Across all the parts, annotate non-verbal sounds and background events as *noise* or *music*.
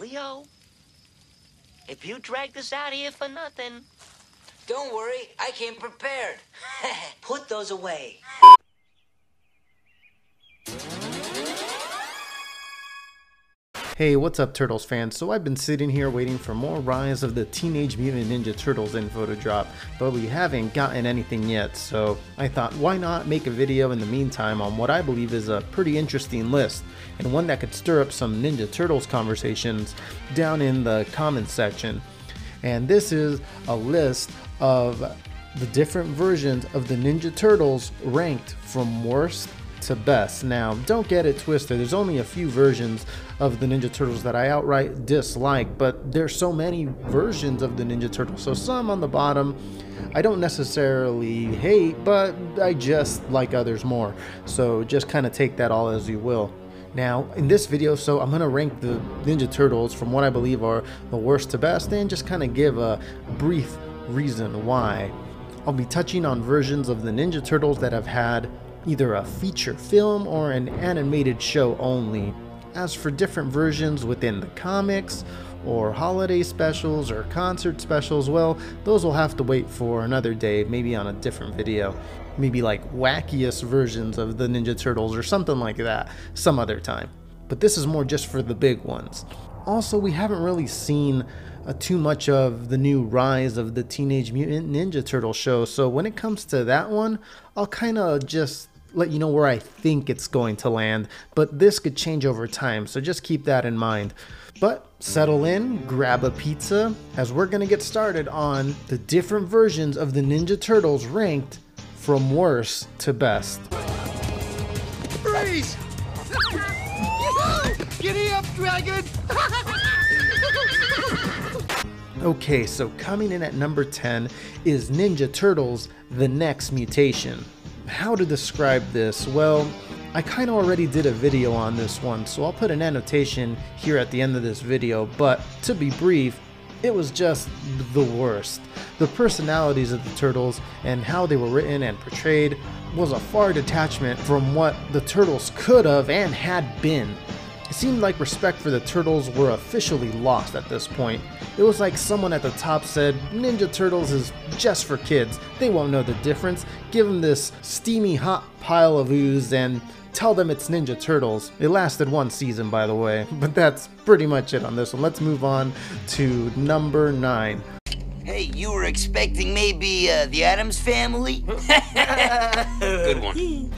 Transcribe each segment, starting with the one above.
Leo, if you drag this out here for nothing, Don't worry, I came prepared. *laughs* put those away. Hey, what's up, Turtles fans? So I've been sitting here waiting for more Rise of the Teenage Mutant Ninja Turtles info to drop, but we haven't gotten anything yet, so I thought why not make a video in the meantime on what I believe is a pretty interesting list, and one that could stir up some Ninja Turtles conversations down in the comments section. And this is a list of the different versions of the Ninja Turtles ranked from worst to best. Now, don't get it twisted. There's only a few versions of the Ninja Turtles that I outright dislike, but there's so many versions of the Ninja Turtles. So some on the bottom I don't necessarily hate, but I just like others more. So just kind of take that all as you will. Now, in this video, so I'm going to rank the Ninja Turtles from what I believe are the worst to best and just kind of give a brief reason why. I'll be touching on versions of the Ninja Turtles that have had either a feature film or an animated show only. As for different versions within the comics, or holiday specials, or concert specials, well, those will have to wait for another day, maybe on a different video. Maybe like wackiest versions of the Ninja Turtles or something like that, some other time. But this is more just for the big ones. Also, we haven't really seen uh, too much of the new rise of the Teenage Mutant Ninja Turtle show, so when it comes to that one, I'll kind of just let you know where I think it's going to land, but this could change over time, so just keep that in mind. But settle in, grab a pizza, as we're going to get started on the different versions of the Ninja Turtles ranked from worst to best. Freeze! Okay, so coming in at number 10 is Ninja Turtles The Next Mutation. How to describe this? Well, I kind of already did a video on this one, so I'll put an annotation here at the end of this video, but to be brief, it was just the worst. The personalities of the turtles and how they were written and portrayed was a far detachment from what the turtles could have and had been. It seemed like respect for the turtles were officially lost at this point. It was like someone at the top said, Ninja Turtles is just for kids. They won't know the difference. Give them this steamy hot pile of ooze and tell them it's Ninja Turtles. It lasted one season, by the way, *laughs* but that's pretty much it on this one. Let's move on to number 9. Hey, you were expecting maybe uh, the Addams family? *laughs* Good one.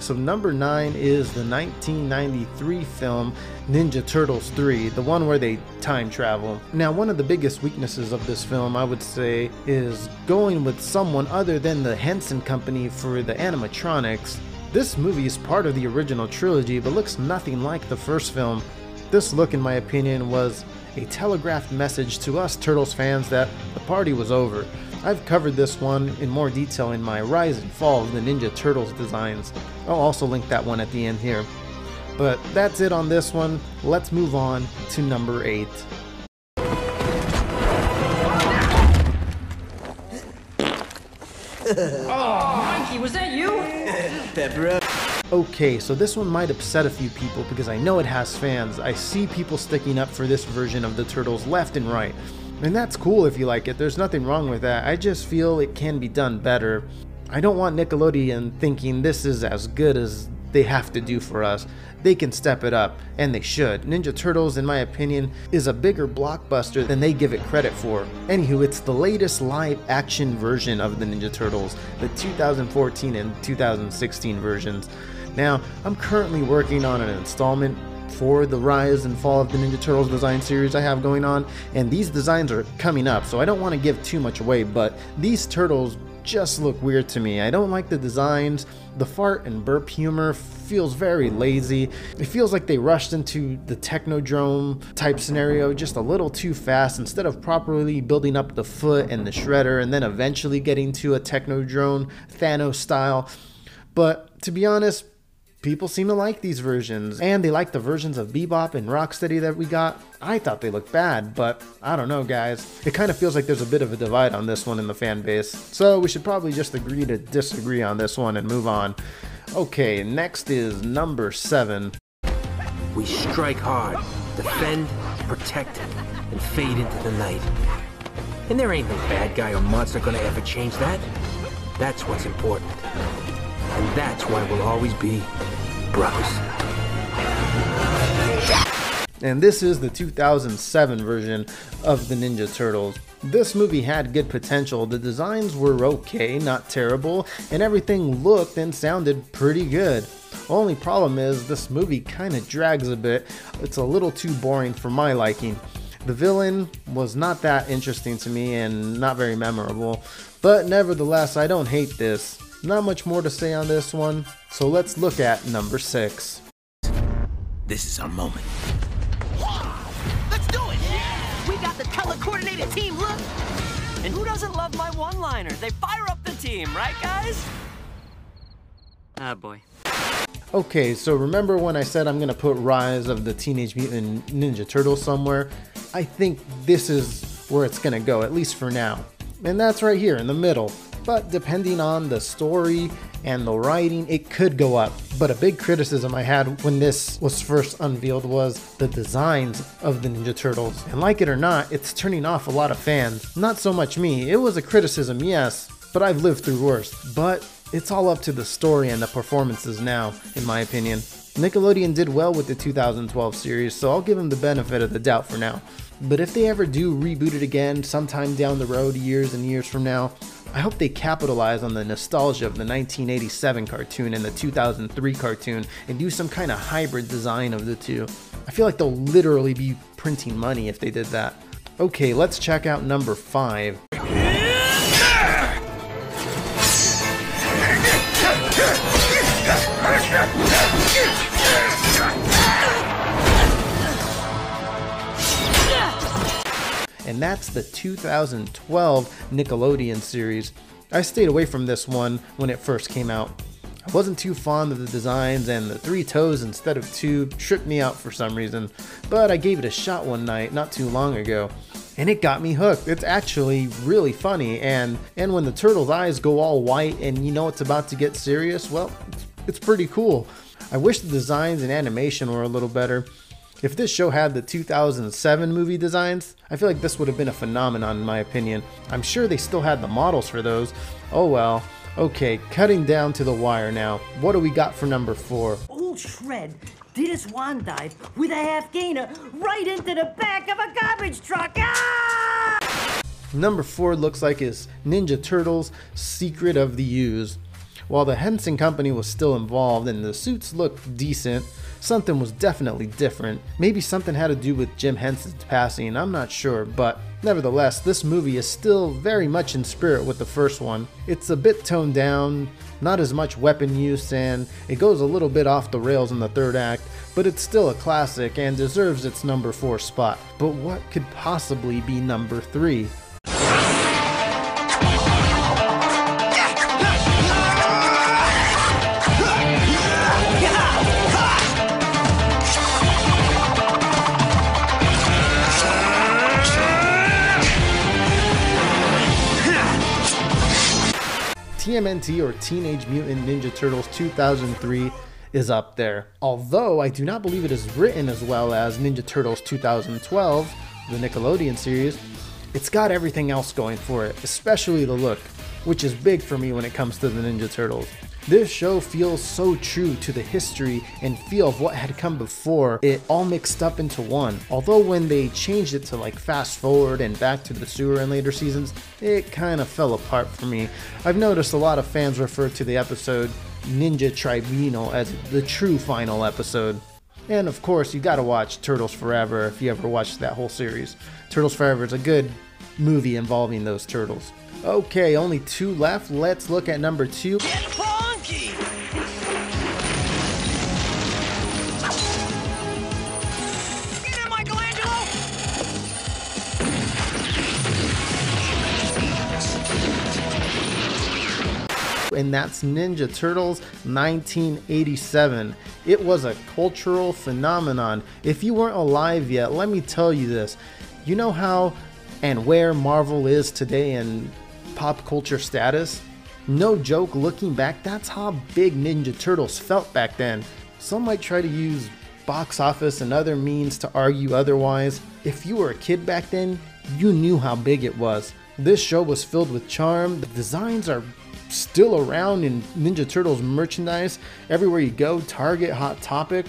So number 9 is the 1993 film Ninja Turtles 3, the one where they time travel. Now, one of the biggest weaknesses of this film, I would say, is going with someone other than the Henson Company for the animatronics. This movie is part of the original trilogy, but looks nothing like the first film. This look, in my opinion, was a telegraphed message to us Turtles fans that the party was over. I've covered this one in more detail in my Rise and Fall of the Ninja Turtles designs. I'll also link that one at the end here. But that's it on this one. Let's move on to number 8. *laughs* Mikey, was that you? *laughs* Okay, so this one might upset a few people because I know it has fans. I see people sticking up for this version of the Turtles left and right. And that's cool if you like it, there's nothing wrong with that. I just feel it can be done better. I don't want Nickelodeon thinking this is as good as they have to do for us. They can step it up, and they should. Ninja Turtles, in my opinion, is a bigger blockbuster than they give it credit for. Anywho, it's the latest live action version of the Ninja Turtles, the 2014 and 2016 versions. Now, I'm currently working on an installment for the rise and fall of the Ninja Turtles design series I have going on, and these designs are coming up, so I don't want to give too much away, but these turtles just look weird to me. I don't like the designs. The fart and burp humor feels very lazy. It feels like they rushed into the Technodrome type scenario just a little too fast instead of properly building up the foot and the shredder and then eventually getting to a Technodrome Thanos style. But to be honest, people seem to like these versions, and they like the versions of Bebop and Rocksteady that we got. I thought they looked bad, but I don't know, guys. It kind of feels like there's a bit of a divide on this one in the fan base, so we should probably just agree to disagree on this one and move on. Okay, next is number seven. We strike hard, defend, protect, and fade into the night. And there ain't no bad guy or monster gonna ever change that. That's what's important. And that's why we'll always be brothers. And this is the 2007 version of the Ninja Turtles. This movie had good potential, the designs were okay, not terrible, and everything looked and sounded pretty good. Only problem is, this movie kinda drags a bit, it's a little too boring for my liking. The villain was not that interesting to me and not very memorable, but nevertheless, I don't hate this. Not much more to say on this one, so let's look at number 6. This is our moment. Let's do it! We got the color-coordinated team look. And who doesn't love my one-liners? They fire up the team, right, guys? Ah, boy. Okay, so remember when I said I'm gonna put Rise of the Teenage Mutant Ninja Turtles somewhere? I think this is where it's gonna go, at least for now. And that's right here in the middle. But depending on the story and the writing, it could go up. But a big criticism I had when this was first unveiled was the designs of the Ninja Turtles. And like it or not, it's turning off a lot of fans. Not so much me, it was a criticism, yes, but I've lived through worse. But it's all up to the story and the performances now, in my opinion. Nickelodeon did well with the 2012 series, so I'll give them the benefit of the doubt for now. But if they ever do reboot it again sometime down the road, years and years from now, I hope they capitalize on the nostalgia of the 1987 cartoon and the 2003 cartoon and do some kind of hybrid design of the two. I feel like they'll literally be printing money if they did that. Okay, let's check out number 5. And that's the 2012 Nickelodeon series. I stayed away from this one when it first came out. I wasn't too fond of the designs, and the three toes instead of two tripped me out for some reason, but I gave it a shot one night not too long ago. And it got me hooked. It's actually really funny, and and when the turtle's eyes go all white and you know it's about to get serious, well, it's, it's pretty cool. I wish the designs and animation were a little better. If this show had the 2007 movie designs, I feel like this would have been a phenomenon in my opinion. I'm sure they still had the models for those. Oh well. Okay, cutting down to the wire now. What do we got for number 4? Old Shred did a swan dive with a half gainer right into the back of a garbage truck. Ah! Number 4 looks like is Ninja Turtles Secret of the Ooze. While the Henson Company was still involved and the suits looked decent, something was definitely different. Maybe something had to do with Jim Henson's passing, I'm not sure, but nevertheless, this movie is still very much in spirit with the first one. It's a bit toned down, not as much weapon use, and it goes a little bit off the rails in the third act, but it's still a classic and deserves its number 4 spot. But what could possibly be number 3? TMNT or Teenage Mutant Ninja Turtles 2003 is up there. Although I do not believe it is written as well as Ninja Turtles 2012, the Nickelodeon series, it's got everything else going for it, especially the look, which is big for me when it comes to the Ninja Turtles. This show feels so true to the history and feel of what had come before, it all mixed up into one. Although when they changed it to like fast forward and back to the sewer in later seasons, it kind of fell apart for me. I've noticed a lot of fans refer to the episode Ninja Tribunal as the true final episode. And of course, you gotta watch Turtles Forever if you ever watched that whole series. Turtles Forever is a good movie involving those turtles. Okay, only two left. Let's look at number two. And that's Ninja Turtles 1987. It was a cultural phenomenon. If you weren't alive yet, let me tell you this. You know how and where Marvel is today in pop culture status? No joke, looking back, that's how big Ninja Turtles felt back then. Some might try to use box office and other means to argue otherwise. If you were a kid back then, you knew how big it was. This show was filled with charm. The designs are still around in Ninja Turtles merchandise. Everywhere you go, Target, Hot Topic.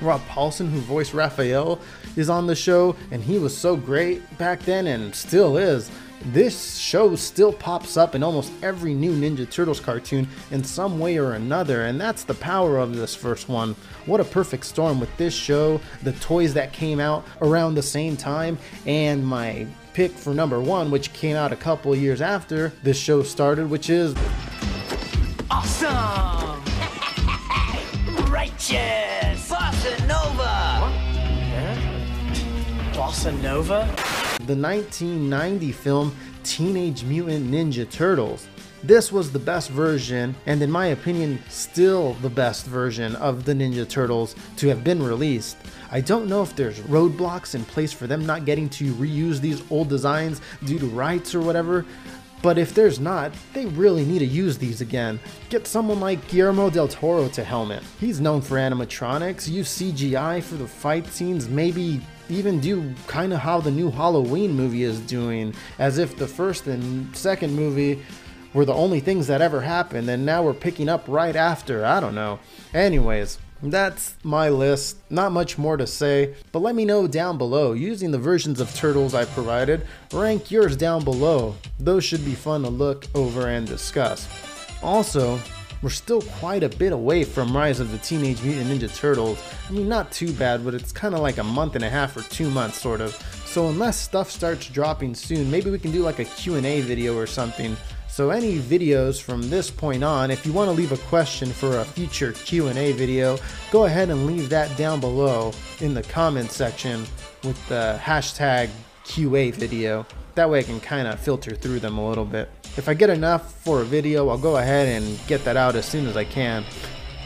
Rob Paulsen, who voiced Raphael, is on the show, and he was so great back then and still is. This show still pops up in almost every new Ninja Turtles cartoon in some way or another, and that's the power of this first one. What a perfect storm with this show, the toys that came out around the same time, and my pick for number one, which came out a couple years after this show started, which is Awesome! *laughs* Righteous! Bossa Nova! Bossa Nova? the 1990 film Teenage Mutant Ninja Turtles. This was the best version, and in my opinion, still the best version of the Ninja Turtles to have been released. I don't know if there's roadblocks in place for them not getting to reuse these old designs due to rights or whatever, but if there's not, they really need to use these again. Get someone like Guillermo del Toro to helm it. He's known for animatronics, use CGI for the fight scenes, maybe even do kind of how the new Halloween movie is doing, as if the first and second movie were the only things that ever happened, and now we're picking up right after. I don't know. Anyways, that's my list. Not much more to say, but let me know down below. Using the versions of Turtles I provided, rank yours down below. Those should be fun to look over and discuss. Also, we're still quite a bit away from Rise of the Teenage Mutant Ninja Turtles. I mean, not too bad, but it's kind of like a month and a half or two months, sort of. So unless stuff starts dropping soon, maybe we can do like a Q&A video or something. So any videos from this point on, if you want to leave a question for a future Q&A video, go ahead and leave that down below in the comment section with the hashtag QA video. That way I can kind of filter through them a little bit. If I get enough for a video, I'll go ahead and get that out as soon as I can.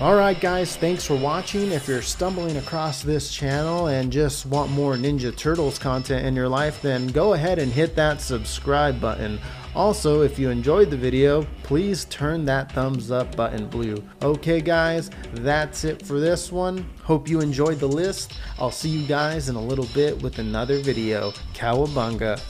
Alright guys, thanks for watching. If you're stumbling across this channel and just want more Ninja Turtles content in your life, then go ahead and hit that subscribe button. Also, if you enjoyed the video, please turn that thumbs up button blue. Okay guys, that's it for this one. Hope you enjoyed the list. I'll see you guys in a little bit with another video. Cowabunga.